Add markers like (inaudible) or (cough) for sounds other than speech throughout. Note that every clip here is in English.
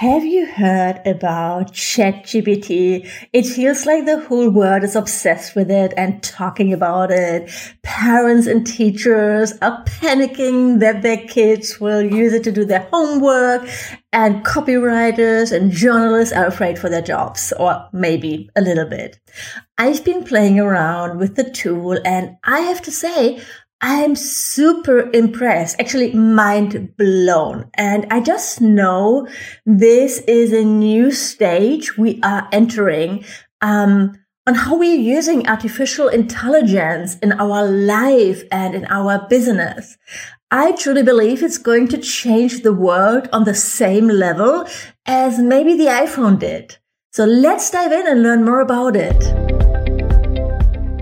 Have you heard about ChatGPT? It feels like the whole world is obsessed with it and talking about it. Parents and teachers are panicking that their kids will use it to do their homework and copywriters and journalists are afraid for their jobs or maybe a little bit. I've been playing around with the tool and I have to say, I'm super impressed, actually mind blown. And I just know this is a new stage we are entering, um, on how we're using artificial intelligence in our life and in our business. I truly believe it's going to change the world on the same level as maybe the iPhone did. So let's dive in and learn more about it.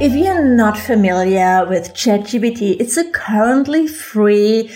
If you're not familiar with ChatGPT, it's a currently free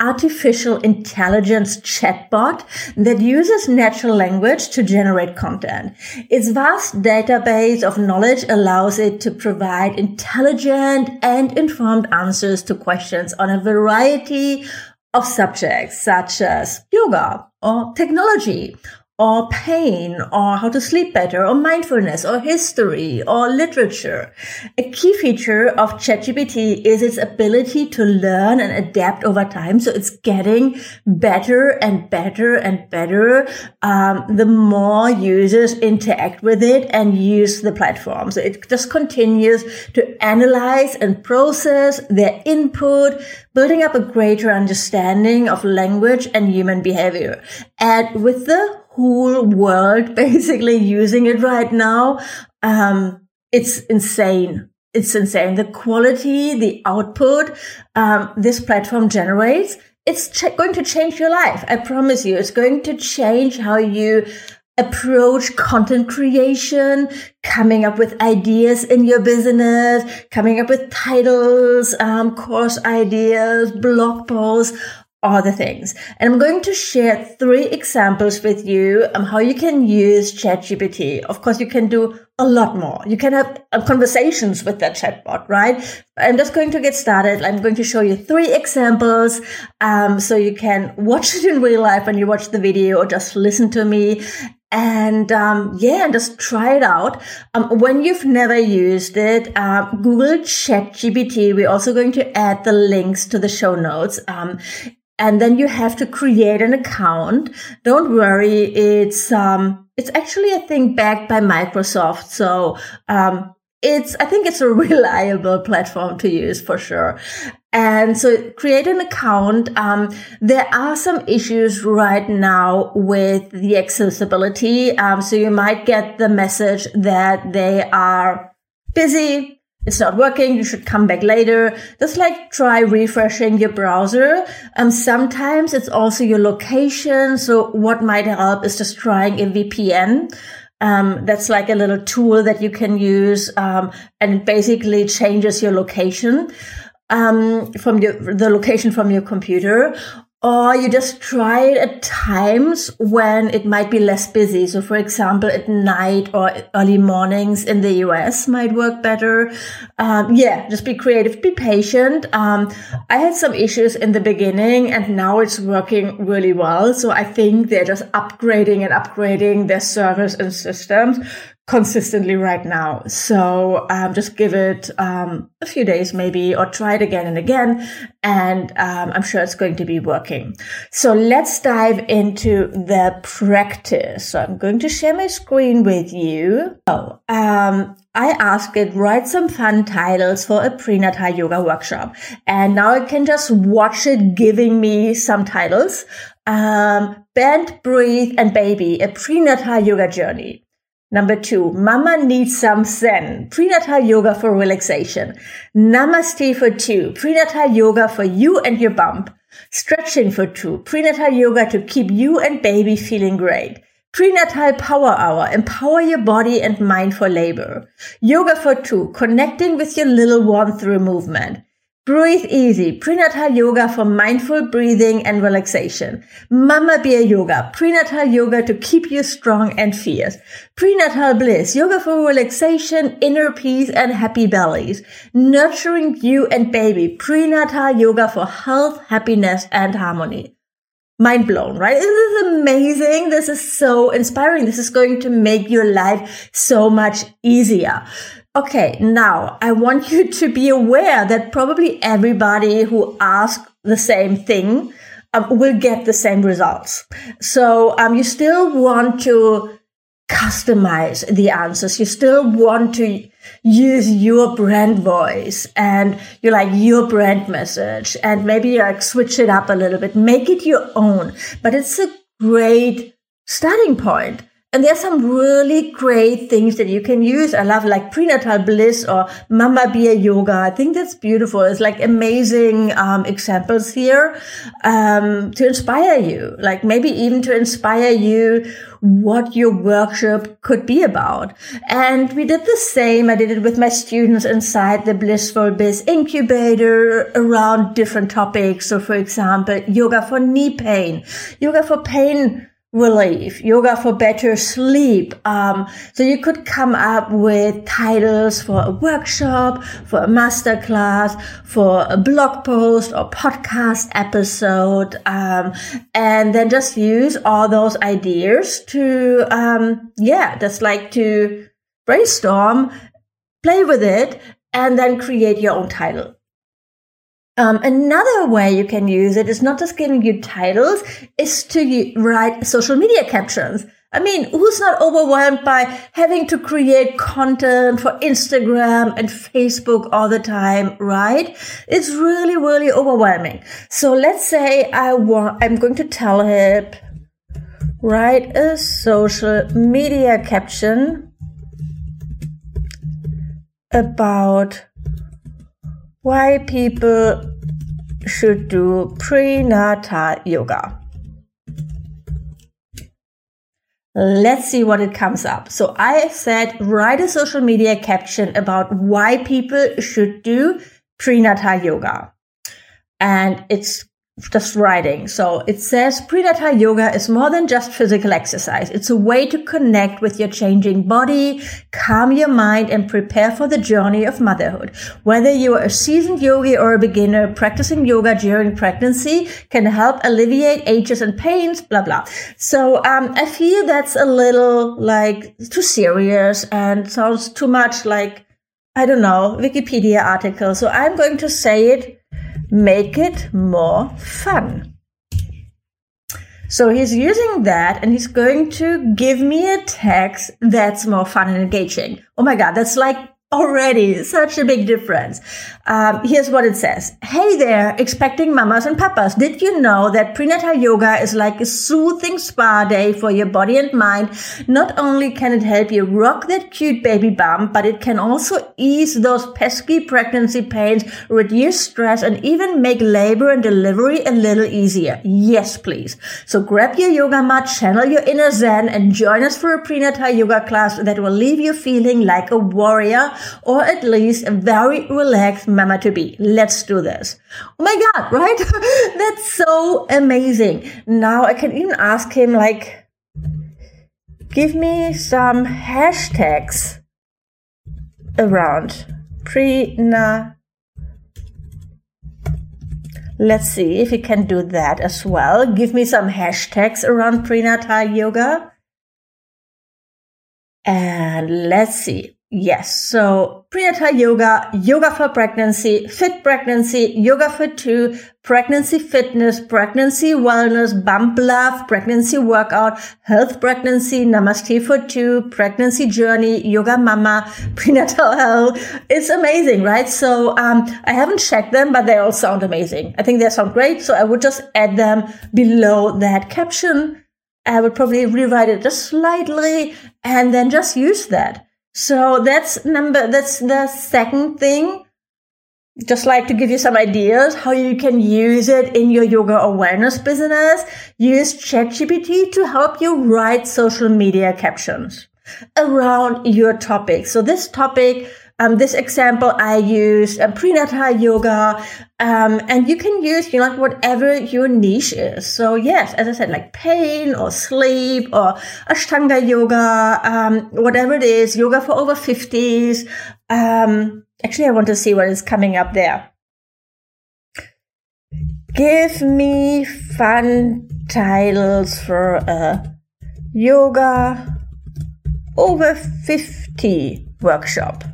artificial intelligence chatbot that uses natural language to generate content. Its vast database of knowledge allows it to provide intelligent and informed answers to questions on a variety of subjects such as yoga or technology or pain or how to sleep better or mindfulness or history or literature. A key feature of ChatGPT is its ability to learn and adapt over time. So it's getting better and better and better um, the more users interact with it and use the platform. So it just continues to analyze and process their input, building up a greater understanding of language and human behavior. And with the whole world (laughs) basically using it right now. Um, it's insane. It's insane. The quality, the output, um, this platform generates, it's ch- going to change your life. I promise you. It's going to change how you approach content creation, coming up with ideas in your business, coming up with titles, um, course ideas, blog posts, the things. And I'm going to share three examples with you on how you can use ChatGPT. Of course, you can do a lot more. You can have conversations with that chatbot, right? I'm just going to get started. I'm going to show you three examples. Um, so you can watch (laughs) it in real life when you watch the video or just listen to me and um, yeah, and just try it out. Um, when you've never used it, uh, Google ChatGPT. We're also going to add the links to the show notes. Um, and then you have to create an account. Don't worry. It's, um, it's actually, I think, backed by Microsoft. So, um, it's, I think it's a (laughs) reliable platform to use for sure. And so create an account. Um, there are some issues right now with the accessibility. Um, so you might get the message that they are busy it's not working. You should come back later. Just like try refreshing your browser. Um, sometimes it's also your location. So what might help is just trying a VPN. Um, that's like a little tool that you can use. Um, and basically changes your location um, from your, the location from your computer or you just try it at times when it might be less busy. So, for example, at night or early mornings in the US might work better. Um, yeah, just be creative, be patient. Um, I had some issues in the beginning and now it's working really well. So I think they're just upgrading and upgrading their servers and systems consistently right now. So um, just give it um, a few days maybe, or try it again and again, and um, I'm sure it's going to be working. So let's dive into the practice. So I'm going to share my screen with you. Oh, um, I asked it write some fun titles for a prenatal yoga workshop, and now I can just watch it giving me some titles. Um, Bend, Breathe, and Baby, a prenatal yoga journey. Number two, mama needs some zen. Prenatal yoga for relaxation. Namaste for two. Prenatal yoga for you and your bump. Stretching for two. Prenatal yoga to keep you and baby feeling great. Prenatal Power Hour, empower your body and mind for labor. Yoga for two, connecting with your little one through movement. Breathe easy, prenatal yoga for mindful breathing and relaxation. Mama bear yoga, prenatal yoga to keep you strong and fierce. Prenatal bliss, yoga for relaxation, inner peace and happy bellies. Nurturing you and baby, prenatal yoga for health, happiness and harmony mind blown, right? This is amazing. This is so inspiring. This is going to make your life so much easier. Okay, now I want you to be aware that probably everybody who asks the same thing um, will get the same results. So um, you still want to customize the answers. You still want to use your brand voice and you like your brand message and maybe like switch it up a little bit, make it your own. But it's a great starting point. And there's some really great things that you can use. I love like prenatal bliss or mama bear yoga. I think that's beautiful. It's like amazing um, examples here um, to inspire you, like maybe even to inspire you what your workshop could be about. And we did the same. I did it with my students inside the Blissful Biz incubator around different topics. So for example, yoga for knee pain, yoga for pain relief, yoga for better sleep. Um, so you could come up with titles for a workshop, for a masterclass, for a blog post or podcast episode, um, and then just use all those ideas to, um, yeah, just like to brainstorm, play with it, and then create your own title. Um, another way you can use it is not just giving you titles, is to write social media captions. I mean, who's not overwhelmed by having to create content for Instagram and Facebook all the time, right? It's really, really overwhelming. So let's say I want, I'm going to tell him, write a social media caption about why people should do prenatal yoga. Let's see what it comes up. So I said write a social media caption about why people should do prenatal yoga. And it's just writing. So it says prenatal yoga is more than just physical exercise. It's a way to connect with your changing body, calm your mind and prepare for the journey of motherhood. Whether you are a seasoned yogi or a beginner, practicing yoga during pregnancy can help alleviate aches and pains, blah, blah. So, um, I feel that's a little like too serious and sounds too much like, I don't know, Wikipedia article. So I'm going to say it make it more fun. So he's using that and he's going to give me a text that's more fun and engaging. Oh my God, that's like already such a big difference. Um, here's what it says. Hey there, expecting mamas and papas. Did you know that prenatal yoga is like a soothing spa day for your body and mind? Not only can it help you rock that cute baby bump, but it can also ease those pesky pregnancy pains, reduce stress, and even make labor and delivery a little easier. Yes, please. So grab your yoga mat, channel your inner zen, and join us for a prenatal yoga class that will leave you feeling like a warrior or at least a very relaxed mama to be. Let's do this. Oh my God, (laughs) right? That's so amazing. Now I can even ask him like, give me some hashtags around pre-na Let's see if he can do that as well. Give me some hashtags around prenatal yoga. And let's see. Yes. So prenatal yoga, yoga for pregnancy, fit pregnancy, yoga for two, pregnancy fitness, pregnancy wellness, bump love, pregnancy workout, health pregnancy, namaste for two, pregnancy journey, yoga mama, (laughs) prenatal health. It's amazing, right? So, um, I haven't checked them, but they all sound amazing. I think they sound great. So I would just add them below that caption. I would probably rewrite it just slightly and then just use that. So that's number, that's the second thing just like to give you some ideas how you can use it in your yoga awareness business. Use ChatGPT to help you write social media captions around your topic. So this topic, um, this example I used um, prenatal yoga, um, and you can use you know like whatever your niche is. So yes, as I said, like pain or sleep or Ashtanga yoga, um, whatever it is, yoga for over fifties. Um, actually, I want to see what is coming up there. Give me fun titles for a yoga over 50 workshop.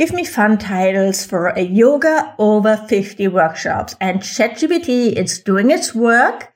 Give me fun titles for a yoga over 50 workshops and ChatGPT is doing its work.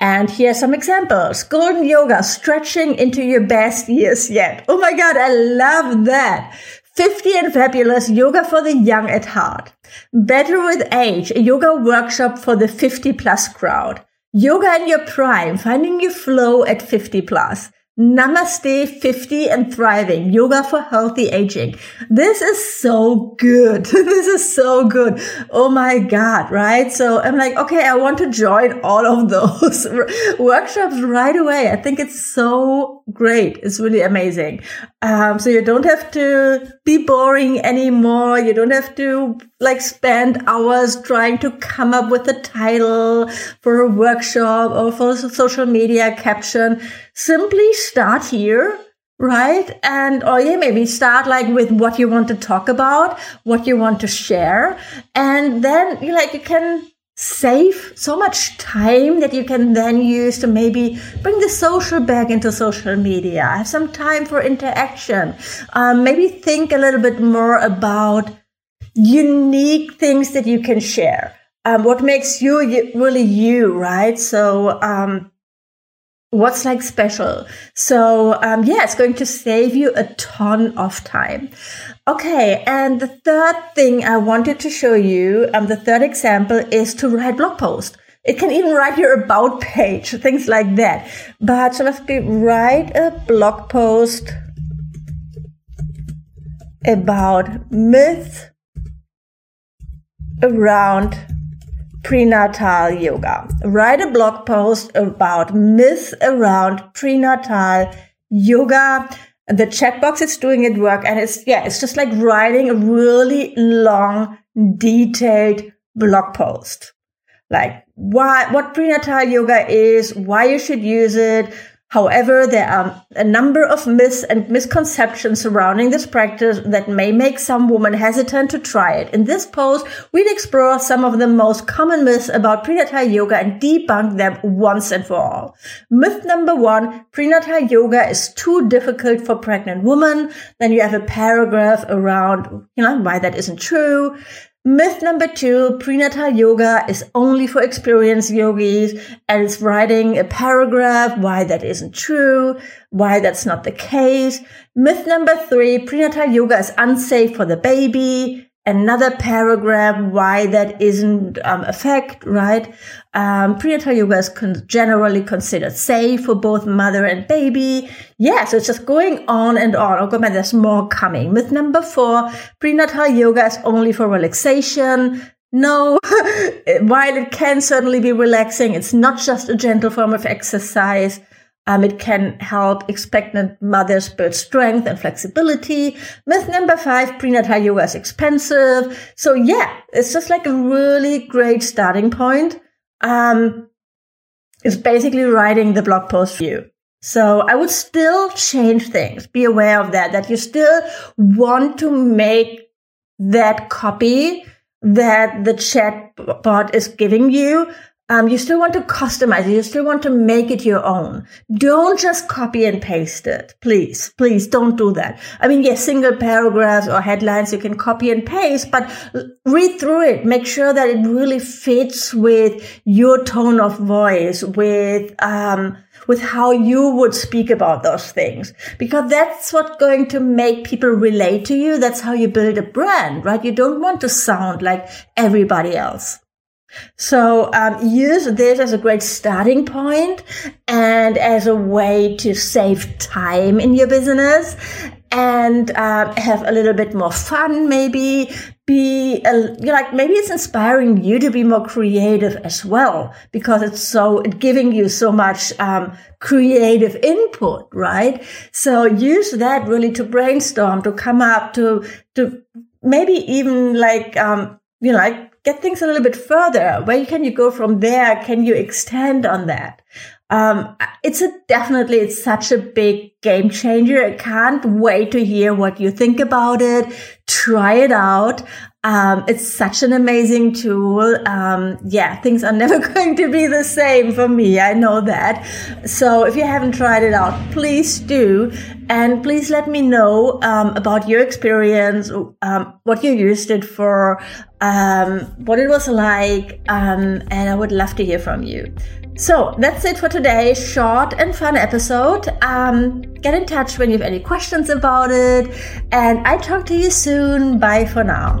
And here are some examples. Golden yoga, stretching into your best years yet. Oh my God, I love that. 50 and fabulous yoga for the young at heart. Better with age, a yoga workshop for the 50 plus crowd. Yoga in your prime, finding your flow at 50 plus. Namaste 50 and thriving, yoga for healthy aging. This is so good. (laughs) this is so good. Oh my God, right? So I'm like, okay, I want to join all of those (laughs) workshops right away. I think it's so great. It's really amazing. Um, so you don't have to be boring anymore. You don't have to like spend hours trying to come up with a title for a workshop or for social media caption. Simply start here right? And, or yeah, maybe start like with what you want to talk about, what you want to share. And then you like, you can save so much time that you can then use to maybe bring the social back into social media. Have some time for interaction. Um, maybe think a little bit more about unique things that you can share. Um, what makes you really you, right? So, um, what's like special. So um, yeah, it's going to save you a ton of time. Okay, and the third thing I wanted to show you, um, the third example is to write blog post. It can even write your about page, things like that. But let's be write a blog post about myths around prenatal yoga. Write a blog post about myths around prenatal yoga. The checkbox box is doing its work and it's, yeah, it's just like writing a really long, detailed blog post. Like why, what prenatal yoga is, why you should use it, However, there are a number of myths and misconceptions surrounding this practice that may make some women hesitant to try it. In this post, we'll explore some of the most common myths about prenatal yoga and debunk them once and for all. Myth number one, prenatal yoga is too difficult for pregnant women. Then you have a paragraph around, you know, why that isn't true. Myth number two, prenatal yoga is only for experienced yogis and it's writing a paragraph why that isn't true, why that's not the case. Myth number three, prenatal yoga is unsafe for the baby another paragraph why that isn't um, a fact, right? Um, prenatal yoga is con- generally considered safe for both mother and baby. Yeah, so it's just going on and on. Oh, God, man, there's more coming. Myth number four, prenatal yoga is only for relaxation. No, (laughs) while it can certainly be relaxing, it's not just a gentle form of exercise. Um, it can help expectant mothers build strength and flexibility. Myth number five, prenatal yoga is expensive. So yeah, it's just like a really great starting point. Um, it's basically writing the blog post for you. So I would still change things. Be aware of that, that you still want to make that copy that the chat bot is giving you um, you still want to customize it. You still want to make it your own. Don't just copy and paste it. Please, please don't do that. I mean, yes, single paragraphs or headlines you can copy and paste, but read through it. Make sure that it really fits with your tone of voice, with, um, with how you would speak about those things. Because that's what's going to make people relate to you. That's how you build a brand, right? You don't want to sound like everybody else. So um, use this as a great starting point and as a way to save time in your business and uh, have a little bit more fun, maybe be a, like maybe it's inspiring you to be more creative as well because it's so giving you so much um, creative input, right? So use that really to brainstorm, to come up to to maybe even like um, you know like get things a little bit further. Where can you go from there? Can you extend on that? Um, it's a definitely, it's such a big game changer. I can't wait to hear what you think about it. Try it out. Um, it's such an amazing tool. Um, yeah, things are (laughs) never going to be the same for me. I know that. So if you haven't tried it out, please do. And please let me know, um, about your experience, um, what you used it for, um, what it was like. Um, and I would love to hear from you. So that's it for today. Short and fun episode. Um, get in touch when you have any questions about it. And I talk to you soon. Bye for now.